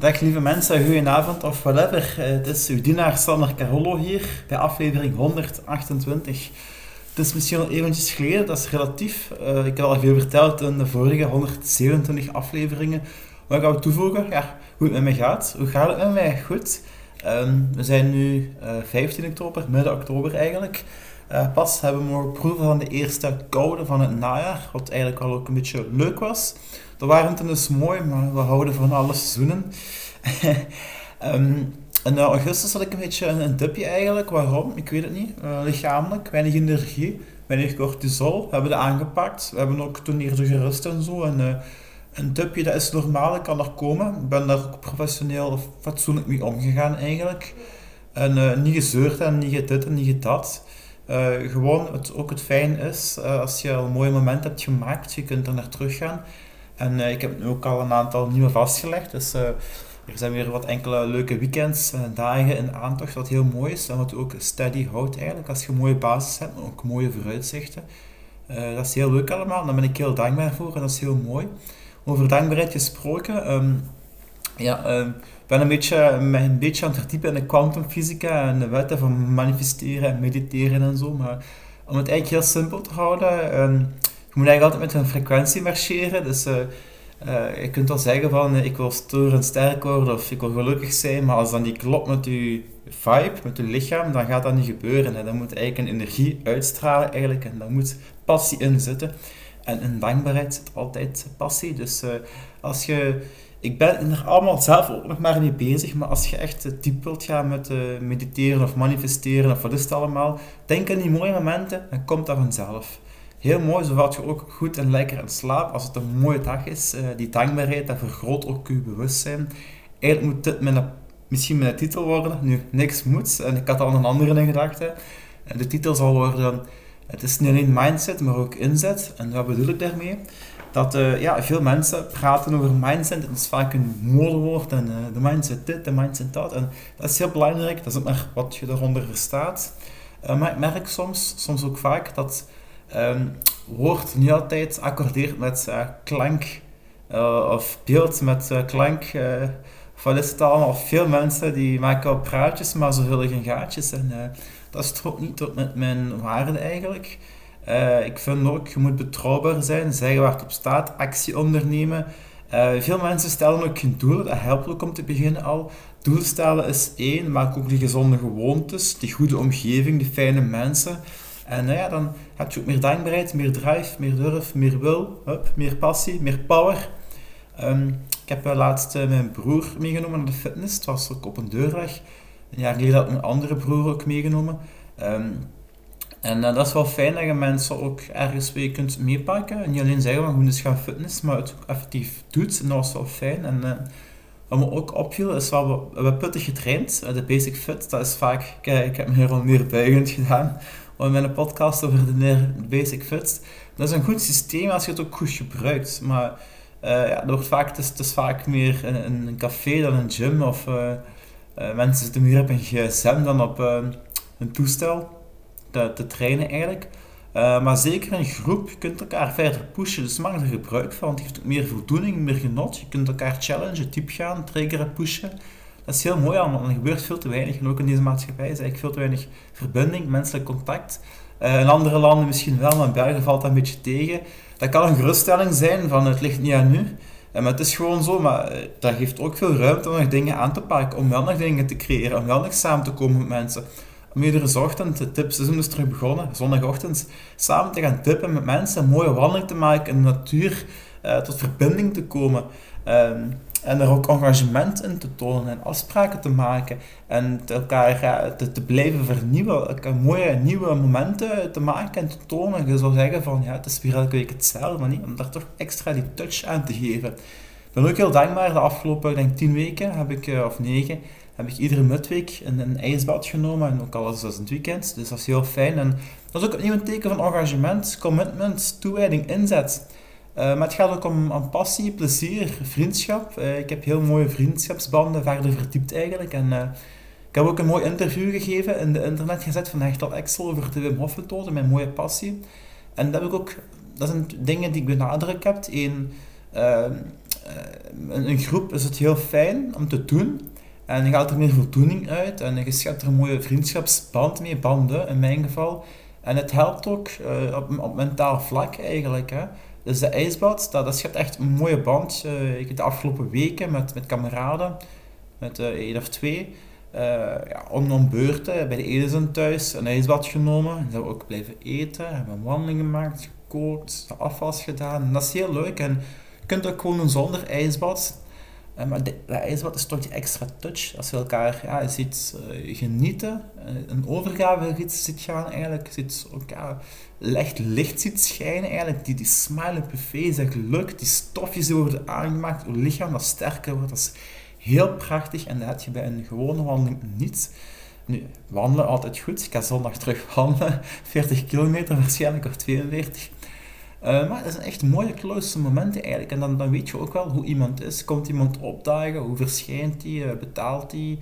Dag lieve mensen, goedenavond of whatever. Eh, het is uw dienaar Sander Carollo hier bij aflevering 128. Het is misschien al eventjes geleden, dat is relatief. Uh, ik heb al veel verteld in de vorige 127 afleveringen. Wat gaan we toevoegen? Ja, hoe het met mij gaat. Hoe gaat het met mij? Goed. Um, we zijn nu uh, eh, 15 oktober, midden oktober eigenlijk. pas hebben we mogen proeven van de eerste koude van het najaar, wat eigenlijk al ook een beetje leuk was. De warmte is mooi, maar we houden van alle seizoenen. um, in augustus had ik een beetje een, een eigenlijk. Waarom? Ik weet het niet. Uh, lichamelijk, weinig energie, weinig cortisol. We hebben het aangepakt. We hebben ook toen eerder gerust en zo. En, uh, een dipje, dat is normaal, kan er komen. Ik ben daar ook professioneel of fatsoenlijk mee omgegaan eigenlijk. En uh, niet gezeurd en niet dit en niet dat. Gewoon, het, ook het fijn is, als je al een mooi moment hebt gemaakt, je kunt er naar terug gaan. En uh, ik heb nu ook al een aantal nieuwe vastgelegd. Dus uh, er zijn weer wat enkele leuke weekends en dagen in aantocht, wat heel mooi is. En wat ook steady houdt eigenlijk. Als je een mooie basis hebt, maar ook mooie vooruitzichten. Dat is heel leuk allemaal. Daar ben ik heel dankbaar voor en dat is heel mooi. Over dankbaarheid gesproken. Um, ja, ik ben een beetje, een beetje aan het verdiepen in de kwantumfysica en de wetten van manifesteren en mediteren en zo. Maar om het eigenlijk heel simpel te houden... Um, je moet eigenlijk altijd met een frequentie marcheren. Dus uh, uh, je kunt wel zeggen van ik wil stoer en sterk worden of ik wil gelukkig zijn, maar als dan niet klopt met je vibe, met je lichaam, dan gaat dat niet gebeuren. En dan moet eigenlijk een energie uitstralen eigenlijk en dan moet passie in zitten. En in dankbaarheid zit altijd passie. Dus als je ik ben er allemaal zelf ook nog maar mee bezig, maar als je echt diep wilt gaan met mediteren of manifesteren of wat is het allemaal, denk aan die mooie momenten, dan komt dat vanzelf heel mooi, zo valt je ook goed en lekker in slaap als het een mooie dag is. Uh, die dankbaarheid, dat vergroot ook je bewustzijn. Eigenlijk moet dit mijn, misschien mijn titel worden. Nu, niks moet. En ik had al een andere in gedachten. En de titel zal worden, het is niet alleen mindset, maar ook inzet. En wat bedoel ik daarmee? Dat uh, ja, veel mensen praten over mindset. Het is vaak een modewoord. En uh, de mindset dit, de mindset dat. En dat is heel belangrijk. Dat is ook maar wat je daaronder verstaat. maar ik merk soms, soms ook vaak, dat um, woord niet altijd accordeert met uh, klank uh, of beeld met uh, klank. wat is het allemaal? Veel mensen die maken wel praatjes, maar ze vullen geen gaatjes. En dat strookt niet met mijn waarde eigenlijk. ik vind ook, je moet betrouwbaar zijn, zeggen waar het op staat, actie ondernemen. veel mensen stellen ook geen doelen, dat helpt ook om te beginnen al. Doel stellen is één, maak ook die gezonde gewoontes, die goede omgeving, die fijne mensen. En nou ja, dan heb je ook meer dankbaarheid, meer drive, meer durf, meer wil, hup, meer passie, meer power. Um, ik heb uh, laatst uh, mijn broer meegenomen naar de fitness. Het was ook op een deurdag. Een jaar geleden had mijn andere broer ook meegenomen. Um, en uh, dat is wel fijn dat je mensen ook ergens weer kunt meepakken. En niet alleen zeggen van hoe eens gaan fitness, maar het ook effectief doet. En dat was wel fijn. En wat me ook opviel, is wel, we, hebben pittig getraind. de basic fit, dat is vaak, ik heb me hier al meer buigend gedaan in mijn podcast over de basic fits. Dat is een goed systeem als je het ook goed gebruikt. Maar uh, ja, wordt vaak, het, is, het vaak meer een café dan een gym. Of uh, uh, mensen zitten meer op een gsm dan op een toestel te, te trainen eigenlijk. maar zeker in groep, je kunt elkaar verder pushen. Dus maak er gebruik van, want je heeft ook meer voldoening, meer genot. Je kunt elkaar challengen, diep gaan, triggeren, pushen. Dat is heel mooi allemaal. Er gebeurt veel te weinig. En ook in deze maatschappij is eigenlijk veel te weinig verbinding, menselijk contact. Uh, in andere landen misschien wel, maar in België valt dat een beetje tegen. Dat kan een geruststelling zijn van het ligt niet aan nu. Uh, maar het is gewoon zo, maar uh, dat geeft ook veel ruimte om nog dingen aan te pakken, om wel nog dingen te creëren, om wel nog samen te komen met mensen. Om iedere ochtend, het tipseizoen is terug begonnen, zondagochtend, samen te gaan tippen met mensen, een mooie wandeling te maken in de natuur, tot verbinding te komen. Ehm, en er ook engagement in te tonen en afspraken te maken. En elkaar te, blijven vernieuwen. Mooie nieuwe momenten te maken en te tonen. Je zou zeggen van ja, het is weer elke week hetzelfde, maar niet om daar toch extra die touch aan te geven. Ik ben ook heel dankbaar. De afgelopen denk, tien weken heb ik, eh, of negen, heb ik iedere midweek een, ijsbad genomen. En ook al is dat het weekend. Dus dat is heel fijn. En dat is ook een teken van engagement, commitment, toewijding, inzet. Uh, maar het gaat ook om, passie, plezier, vriendschap. Uh, ik heb heel mooie vriendschapsbanden verder verdiept eigenlijk. En uh, ik heb ook een mooi interview gegeven in de internet gezet van Hechtel Excel over de Wim Hof mijn mooie passie. En dat heb ik ook, dat zijn dingen die ik benadrukt heb. Eén, in een groep is het heel fijn om te doen. En je haalt er meer voldoening uit en je schept er een mooie vriendschapsband mee, banden in mijn geval. En het helpt ook op, op mentaal vlak eigenlijk. Hè. Dus de ijsbad, dat, dat schept echt een mooie band. Uh, ik heb de afgelopen weken met, met kameraden, met uh, één of twee, ja, om, om beurten bij de Edison thuis een ijsbad genomen. En zijn we ook blijven eten, hebben een wandeling gemaakt, gekookt, afwas gedaan. Dat is heel leuk. En je kunt ook gewoon zonder ijsbad uh, maar de, de ijsbad is toch die extra touch. Als je elkaar ja, ziet uh, genieten, uh, een overgave ziet gaan eigenlijk, ziet elkaar licht licht ziet schijnen eigenlijk, die, die smile buffet, dat geluk, die stofjes die worden aangemaakt, je lichaam dat sterker wordt, dat is heel prachtig en dat heb je bij een gewone wandeling niet. Nu, wandelen altijd goed. Ik ga zondag terug wandelen, 40 kilometer waarschijnlijk of 42. Uh, maar dat zijn echt mooie close momenten eigenlijk. En dan, dan weet je ook wel hoe iemand is. Komt iemand opdagen? Hoe verschijnt hij? Uh, betaalt hij?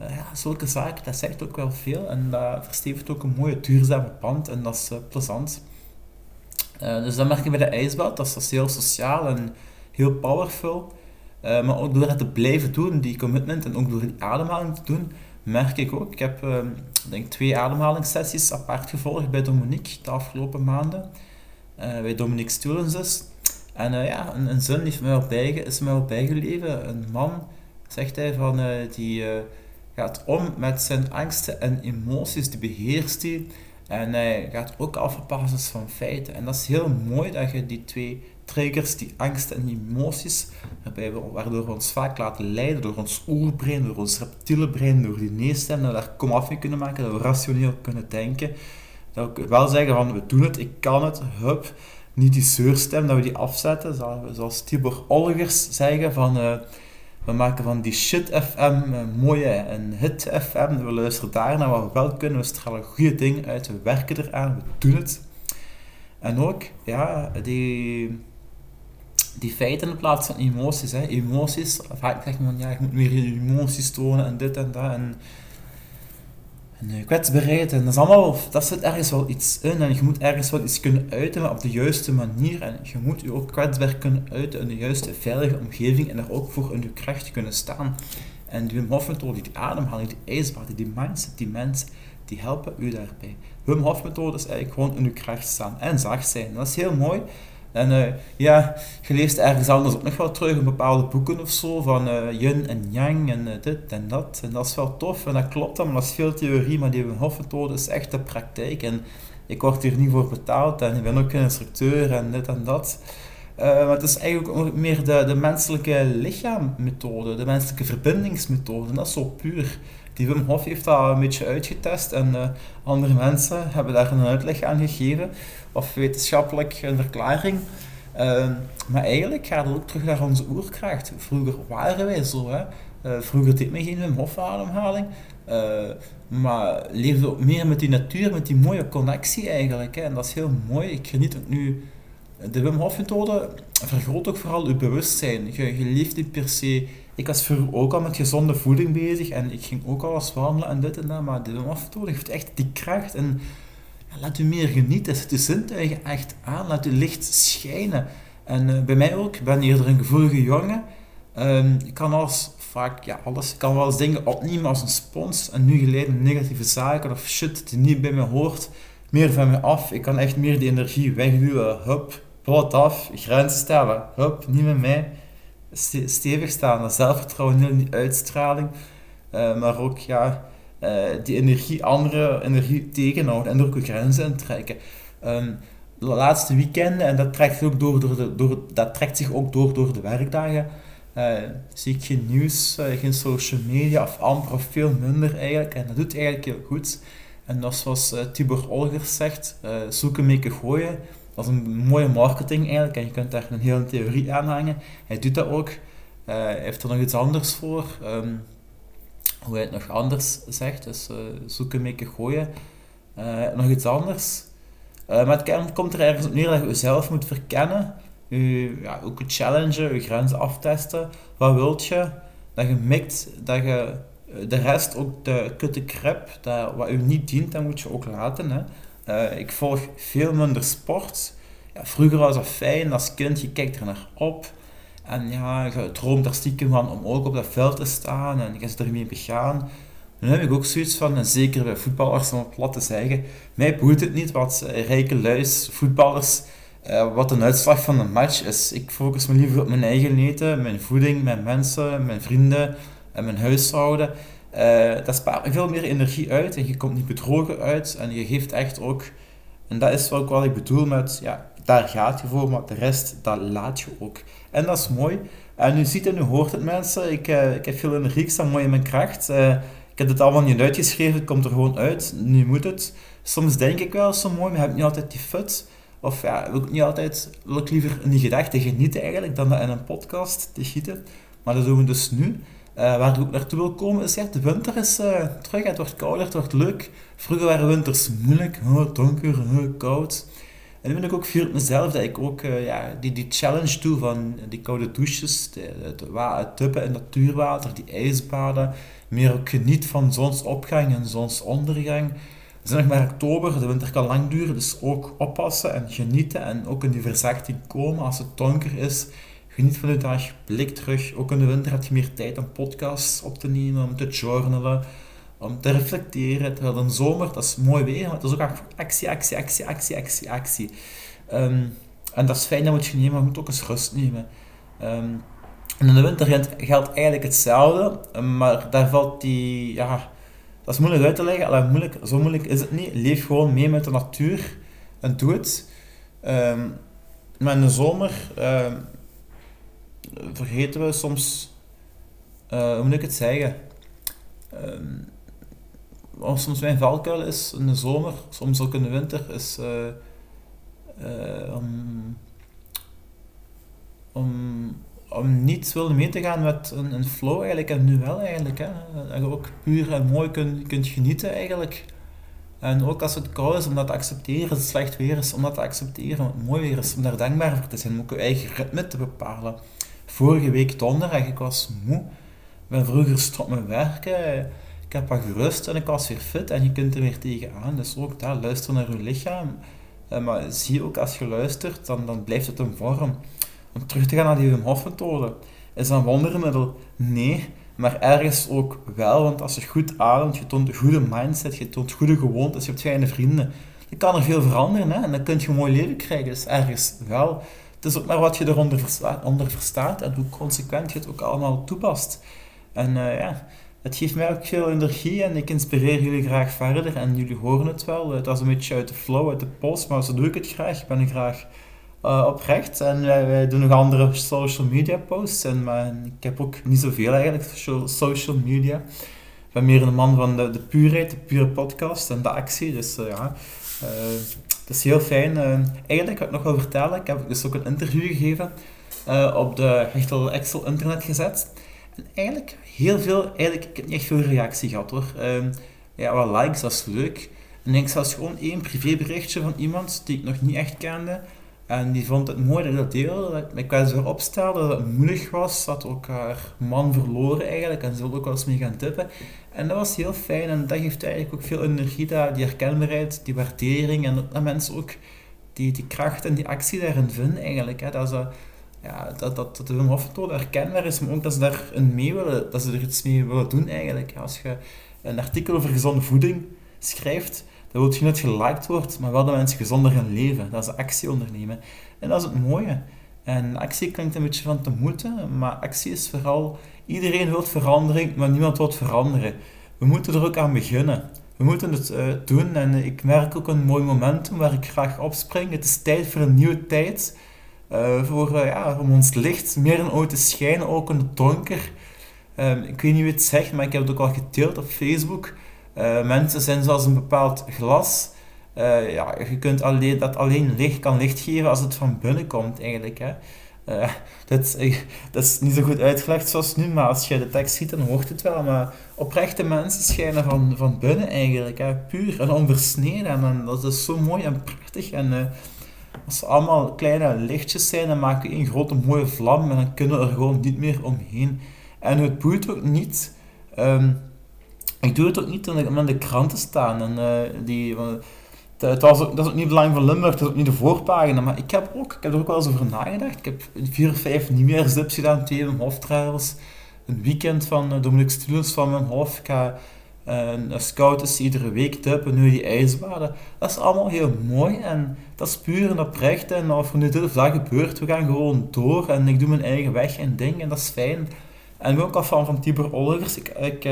Uh, ja, zulke zaken, dat zegt ook wel veel. En dat verstevigt ook een mooie duurzame pand. En dat is plezant. dus dat merk je bij de ijsbad. Dat is, heel sociaal en heel powerful. maar ook door het te blijven doen, die commitment, en ook door die ademhaling te doen, merk ik ook. Ik heb denk twee ademhalingssessies apart gevolgd bij Dominique de afgelopen maanden bij Dominique Stoelens dus. En uh, ja, een, een zin heeft mij is mij wel bijgeleven. Een man, zegt hij, van, uh, die gaat om met zijn angsten en emoties, die beheerst hij. En hij gaat ook af op basis van feiten. En dat is heel mooi dat je die twee triggers, die angsten en emoties, waardoor we ons vaak laten leiden door ons oerbrein, door ons reptiele brein, door die neestem, dat we daar komaf mee kunnen maken, dat we rationeel kunnen denken dat ik wel zeggen van, we doen het, ik kan het, hup. Niet die zeurstem, dat we die afzetten, zoals Tibor Olgers zeggen van... Uh, we maken van die shit FM uh, mooie en hit FM. We luisteren daar naar wat we wel kunnen. We stralen goede dingen uit. We werken eraan. We doen het. En ook, ja, die, die feiten in plaats van emoties. Hè. Emoties, vaak je van ja, je moet meer emoties tonen en dit en dat. En en kwetsbaarheid, en dat is allemaal, dat zit ergens wel iets in. En je moet ergens wel iets kunnen uiten, maar op de juiste manier. En je moet je ook kwetsbaar kunnen uiten in de juiste veilige omgeving en er ook voor in je kracht kunnen staan. En Wim Hof methode, die ademhaling, die ijsbad, die mindset, die mensen, die helpen u daarbij. Wim Hof methode is eigenlijk gewoon in uw kracht staan en zacht zijn. Dat is heel mooi. En uh, ja, je leest ergens anders ook nog wel terug in bepaalde boeken of zo, van uh, yin en yang en uh, dit en dat. En dat is wel tof en dat klopt dan, maar dat is veel theorie, maar die Hofmethode is echt de praktijk. En ik word hier niet voor betaald en ik ben ook een instructeur en dit en dat. maar het is eigenlijk ook meer de, de menselijke lichaammethode, de menselijke verbindingsmethode. Dat is zo puur. Die Wim Hof heeft dat een beetje uitgetest en andere mensen hebben daar een uitleg aan gegeven of wetenschappelijk een verklaring. Ehm, maar eigenlijk gaat het ook terug naar onze oerkracht. Vroeger waren wij zo. Hè? Uh, vroeger deed men geen Wim Hof ademhaling. Uh, maar leefde ook meer met die natuur, met die mooie connectie eigenlijk. Hè? En dat is heel mooi. Ik geniet ook nu... De Wim Hof methode vergroot ook vooral uw bewustzijn. Je, je leeft niet per se... Ik was vroeger ook al met gezonde voeding bezig en ik ging ook al eens wandelen en dit en dat. Maar de methode heeft echt die kracht en laat u meer genieten. Zet uw zintuigen echt aan. Laat uw licht schijnen. En uh, bij mij ook. Ik ben eerder een gevoelige jongen. Um, ik kan alles, vaak, ja, alles. Ik kan wel eens dingen opnemen als een spons. En nu geleden negatieve zaken of shit die niet bij me hoort, meer van me af. Ik kan echt meer die energie wegduwen. Hup, plot af, grenzen stellen. Hup, niet met mij. Stevig staan, zelfvertrouwen, heel die uitstraling. Uh, maar ook, ja, uh, die energie, andere energie tegenhouden en er ook grenzen in trekken. Um, de laatste weekenden, en dat trekt, ook door, door, de, dat trekt zich ook door, door de werkdagen, uh, zie ik geen nieuws, geen social media of amper of veel minder eigenlijk. En dat doet eigenlijk heel goed. En dat zoals Tibor Olgers zegt, zoeken, maken, gooien. Dat is een mooie marketing eigenlijk en je kunt daar een hele theorie aan hangen. Hij doet dat ook. hij heeft er nog iets anders voor. Um, hoe hij het nog anders zegt, dus uh, zoeken, meken, gooien. Uh, nog iets anders. Maar het komt er ergens op neer dat je jezelf moet verkennen, je, ja, ook challengen, je grenzen aftesten. Wat wilt je? Dat je mikt, dat je de rest ook de kutte krep, dat wat je niet dient, dat moet je ook laten. Hè. Ik volg veel minder sport. Ja, vroeger was dat fijn, als kind, je kijkt er naar op. En ja, je droomt daar stiekem van om ook op dat veld te staan en je zit ermee begaan. Dan heb ik ook zoiets van, en zeker bij voetballers om het plat te zeggen, mij boeit het niet wat rijke luis, voetballers, uh, wat een uitslag van een match is. Ik focus me liever op mijn eigen eten, mijn voeding, mijn mensen, mijn vrienden en mijn huishouden. Uh, dat spaart veel meer energie uit en je komt niet bedrogen uit en je geeft echt ook, en dat is ook wat ik bedoel met, ja, daar gaat je voor, maar de rest, dat laat je ook. En dat is mooi. En nu ziet en nu hoort het mensen, ik, uh, ik heb veel energie, ik sta mooi in mijn kracht. Uh, ik heb het allemaal niet uitgeschreven, het komt er gewoon uit, nu moet het. Soms denk ik wel zo mooi, maar heb niet altijd die fut. Of ja, wil ik niet altijd, liever in die gedachten genieten eigenlijk, dan dat in een podcast te gieten. Maar dat doen we dus nu. Uh, waar ik ook naartoe wil komen is, ja, de winter is uh, terug, het wordt kouder, het wordt leuk. Vroeger waren winters moeilijk, oh, donker, koud. En nu ben ik ook met mezelf dat ik ook uh, ja, die, die challenge doe van die koude douches, het, het tuppen in natuurwater, die ijsbaden. Meer ook geniet van zonsopgang en zonsondergang. We zijn nog maar oktober, de winter kan lang duren, dus ook oppassen en genieten. En ook in die verzachting komen als het donker is Geniet van de dag, blik terug. Ook in de winter heb je meer tijd om podcasts op te nemen, om te journalen, om te reflecteren. Terwijl in de zomer, dat is mooi weer, maar het is ook actie, actie, actie, actie, actie, actie. Um, en dat is fijn, dat moet je nemen, maar je moet ook eens rust nemen. Um, en in de winter geldt eigenlijk hetzelfde, maar daar valt die, ja, dat is moeilijk uit te leggen. Allee, moeilijk, zo moeilijk is het niet. Leef gewoon mee met de natuur en doe het. Um, maar in de zomer vergeten we soms, uh, hoe moet ik het zeggen? Wat soms mijn valkuil is in de zomer, soms ook in de winter, is uh, om, om, om niet willen mee te gaan met een, een flow eigenlijk, en nu wel eigenlijk. Hè? Dat je ook puur en mooi kunt, kunt genieten eigenlijk. En ook als het koud is, om dat te accepteren, als het slecht weer is, om dat te accepteren, om het mooi weer is, om daar dankbaar voor te zijn, om ook je eigen ritme te bepalen vorige week donderdag, ik was moe. Ik ben vroeger stop met werken. Ik heb wat gerust en ik was weer fit en je kunt er weer tegenaan. Dus ook daar, luister naar je lichaam. Eh, maar zie ook als je luistert, dan, dan blijft het een vorm. Om terug te gaan naar die Wim Hof methode. Is dat een wondermiddel? Nee. Maar ergens ook wel, want als je goed ademt, je toont een goede mindset, je toont goede gewoontes, je hebt fijne vrienden. Dan kan er veel veranderen hè? en dan kun je een mooi leven krijgen. Dus ergens wel. Het is ook maar wat je eronder onder verstaat en hoe consequent je het ook allemaal toepast. En uh, ja, het geeft mij ook veel energie en ik inspireer jullie graag verder. En jullie horen het wel, het was een beetje uit de flow, uit de post, maar zo doe ik het graag. Ik ben graag uh, oprecht. En wij, doen nog andere social media posts. En maar, ik heb ook niet zoveel eigenlijk, social media. Ik ben meer een man van de, de de pure podcast en de actie. Dus uh, ja, het is heel fijn. Uh, eigenlijk, wat ik nog wil vertellen, ik heb dus ook een interview gegeven uh, op de Hechtel Excel internet gezet. En eigenlijk heel veel, eigenlijk, ik heb niet echt veel reactie gehad hoor. Uh, ja, wat likes, dat is leuk. En ik zelfs gewoon één privéberichtje van iemand die ik nog niet echt kende. En die vond het mooi dat ik dat deelde, dat ik me zo opstelde, dat het moedig was, dat ook haar man verloren eigenlijk en ze wilde ook wel eens mee gaan tippen. En dat was heel fijn en dat geeft eigenlijk ook veel energie, dat, die herkenbaarheid, die waardering en dat, mensen ook die, die kracht en die actie daarin vinden eigenlijk. Hè. Dat, ze, ja, dat, dat, dat de Wim herkenbaar is, maar ook dat ze daarin mee willen, dat ze er iets mee willen doen eigenlijk. Als je een artikel over gezonde voeding schrijft, dan wil je niet dat geliked wordt, maar wel dat mensen gezonder gaan leven, dat ze actie ondernemen. En dat is het mooie. En actie klinkt een beetje van te moeten, maar actie is vooral Iedereen wil verandering, maar niemand wil veranderen. We moeten er ook aan beginnen. We moeten het uh, doen en ik merk ook een mooi momentum waar ik graag opspring. Het is tijd voor een nieuwe tijd. Uh, voor, uh, ja, om ons licht meer dan ooit te schijnen, ook in het donker. Ehm, ik weet niet wie het zegt, maar ik heb het ook al gedeeld op Facebook. mensen zijn zoals een bepaald glas. ja, je kunt alleen, dat alleen licht kan licht geven als het van binnen komt eigenlijk. Hè. Uh, dat, is niet zo goed uitgelegd zoals nu, maar als je de tekst ziet, dan hoort het wel. Maar oprechte mensen schijnen van, van binnen eigenlijk, hè, puur en onversneden. En, dat is zo mooi en prachtig. En uh, als ze allemaal kleine lichtjes zijn, dan maken we een grote mooie vlam en dan kunnen we er gewoon niet meer omheen. En het boeit ook niet. Um, ik doe het ook niet ik in de kranten staan. En, die, ook, dat is ook niet belang van Limburg, dat is ook niet de voorpagina, maar ik heb, ook, ik heb er ook wel eens over nagedacht. Ik heb vier of vijf nieuwjaarsdips gedaan, twee mijn hoofdtravels, een weekend van uh, Dominique Stulens van mijn hoofd. Ik ga uh, een scout iedere week tippen, nu die ijsbaden. Dat is allemaal heel mooi en dat is puur en oprecht. En of er nu dit of dat gebeurt, we gaan gewoon door en ik doe mijn eigen weg en ding en dat is fijn. En ik ben ook al fan van Tibor Olgers, ik, ik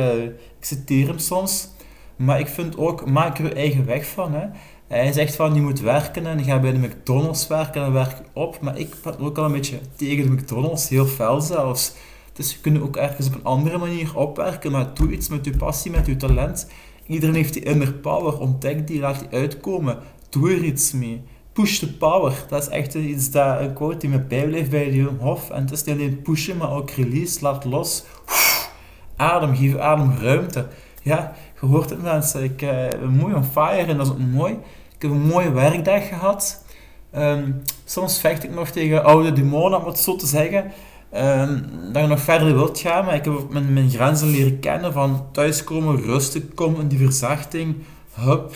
citeer hem soms. Maar ik vind ook, maak er je eigen weg van. Hè. Hij zegt van, je moet werken en je gaat bij de McDonald's werken en werk op. Maar ik ben ook al een beetje tegen de McDonald's, heel fel zelfs. Dus je kunt ook ergens op een andere manier opwerken, maar doe iets met je passie, met je talent. Iedereen heeft die inner power, ontdek die, laat die uitkomen. Doe er iets mee. Push the power, dat is echt iets dat, een quote die me bijblijft bij de Hof. En het is niet alleen pushen, maar ook release, laat los. Adem, geef adem ruimte. Ja, je hoort het mensen, ik ben uh, mooi on fire en dat is ook mooi. Ik heb een mooie werkdag gehad. Um, soms vecht ik nog tegen oude demonen, om het zo te zeggen. Um, dat je nog verder wilt gaan, maar ik heb mijn, mijn grenzen leren kennen van thuiskomen, rusten komen, in die verzachting, hup.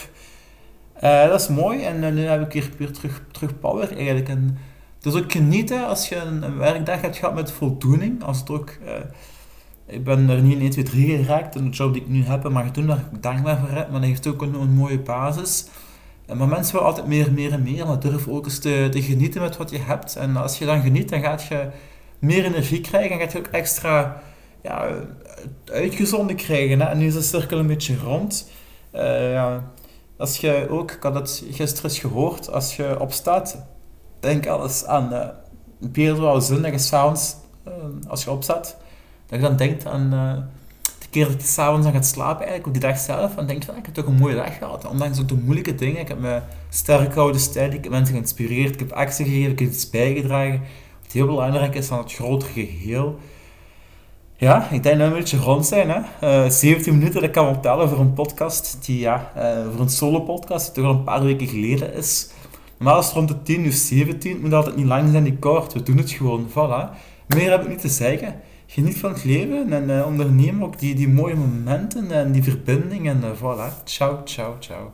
Uh, dat is mooi en uh, nu heb ik hier weer terug, terug power eigenlijk. En dus ook genieten als je een, werkdag hebt gehad met voldoening, als het ook... ik ben er niet in 1, 2, 3 geraakt. En de job die ik nu heb, mag doen, daar ik dankbaar voor heb. Maar dat heeft ook een, een mooie basis. Maar mensen willen altijd meer, meer en meer. Maar durf ook eens te, te, genieten met wat je hebt. En als je dan geniet, dan gaat je meer energie krijgen. En gaat je ook extra ja, uitgezonden krijgen. Hè? En nu is de cirkel een beetje rond. Ja. Als je ook, ik had het gisteren gehoord, als je opstaat, denk alles aan uh, Pedro Zondag s'avonds, uh, als je opstaat dat je dan denkt aan uh, de keer dat je s'avonds aan gaat slapen, eigenlijk op die dag zelf, en denkt van, ik heb toch een mooie dag gehad. Ondanks ook de moeilijke dingen. Ik heb me sterk gehouden stijl, ik heb mensen geïnspireerd, ik heb actie gegeven, ik heb iets bijgedragen. Wat heel belangrijk is van het grotere geheel. Ja, ik denk dat we een beetje rond zijn. Hè? Uh, 17 minuten, dat kan wel tellen voor een podcast, die, ja, uh, voor een solo-podcast, die toch al een paar weken geleden is. Maar als het rond de 10 uur 17, het moet altijd niet lang zijn, die kort. We doen het gewoon, voilà. Meer heb ik niet te zeggen geniet van het leven en uh, onderneem ook die, die mooie momenten en die verbinding. En uh, voilà, ciao, ciao, ciao.